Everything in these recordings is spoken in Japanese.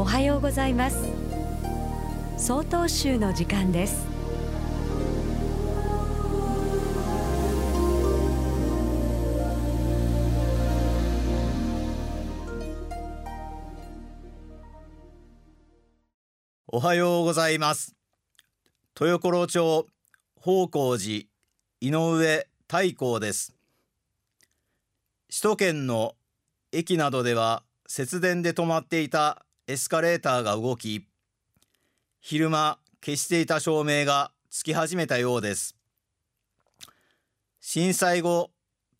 おはようございます。総統集の時間です。おはようございます。豊頃町宝光寺井上太閤です。首都圏の駅などでは節電で止まっていたエスカレーターが動き昼間消していた照明がつき始めたようです。震災後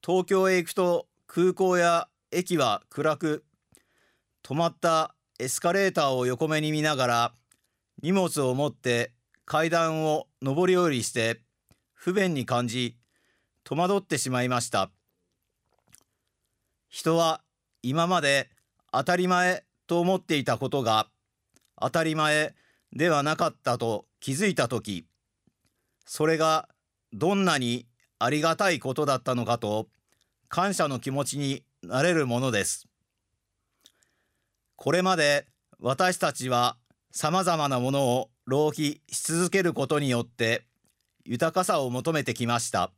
東京へ行くと空港や駅は暗く止まったエスカレーターを横目に見ながら荷物を持って階段を上り下りして不便に感じ戸惑ってしまいました。人は今まで当たり前と思っていたことが当たり前ではなかったと気づいた時それがどんなにありがたいことだったのかと感謝の気持ちになれるものです。これまで私たちはさまざまなものを浪費し続けることによって豊かさを求めてきました。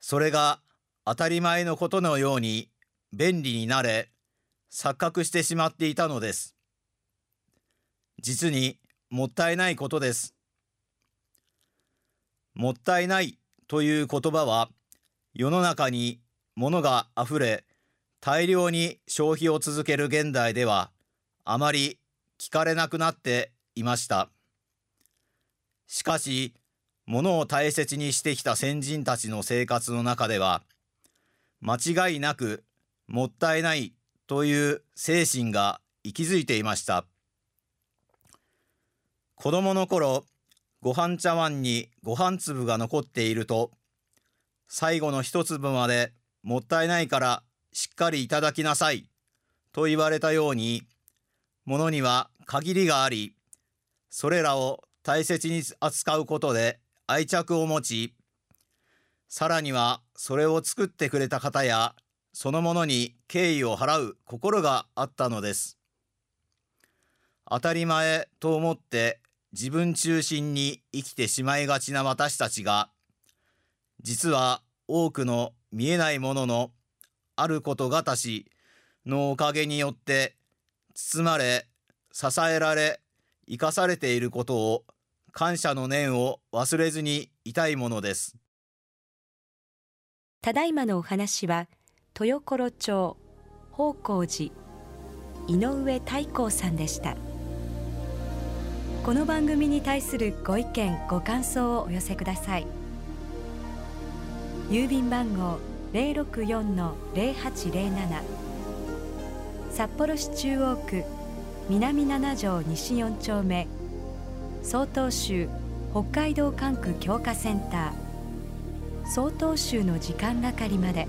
それが当たり前のことのように便利になれ錯覚してしまっていたのです。実にもったいないことです。もったいないという言葉は世の中に物があふれ大量に消費を続ける現代ではあまり聞かれなくなっていました。しかし物を大切にしてきた先人たちの生活の中では間違いなくもったいないという精神が息づいていました。子供の頃ご飯茶碗にご飯粒が残っていると最後の一粒までもったいないからしっかりいただきなさいと言われたようにものには限りがありそれらを大切に扱うことで愛着を持ちさらにはそれを作ってくれた方やそのものに敬意を払う心があったのです。当たり前と思って自分中心に生きてしまいがちな私たちが実は多くの見えないもののあることがたしのおかげによって包まれ支えられ生かされていることを感謝の念を忘れずにいたいものです。ただいまのお話は豊頃町宝光寺井上太閤さんでした。この番組に対するご意見ご感想をお寄せください。郵便番号064-0807札幌市中央区南七条西4丁目。曹洞州北海道管区強化センター。曹洞州の時間係まで。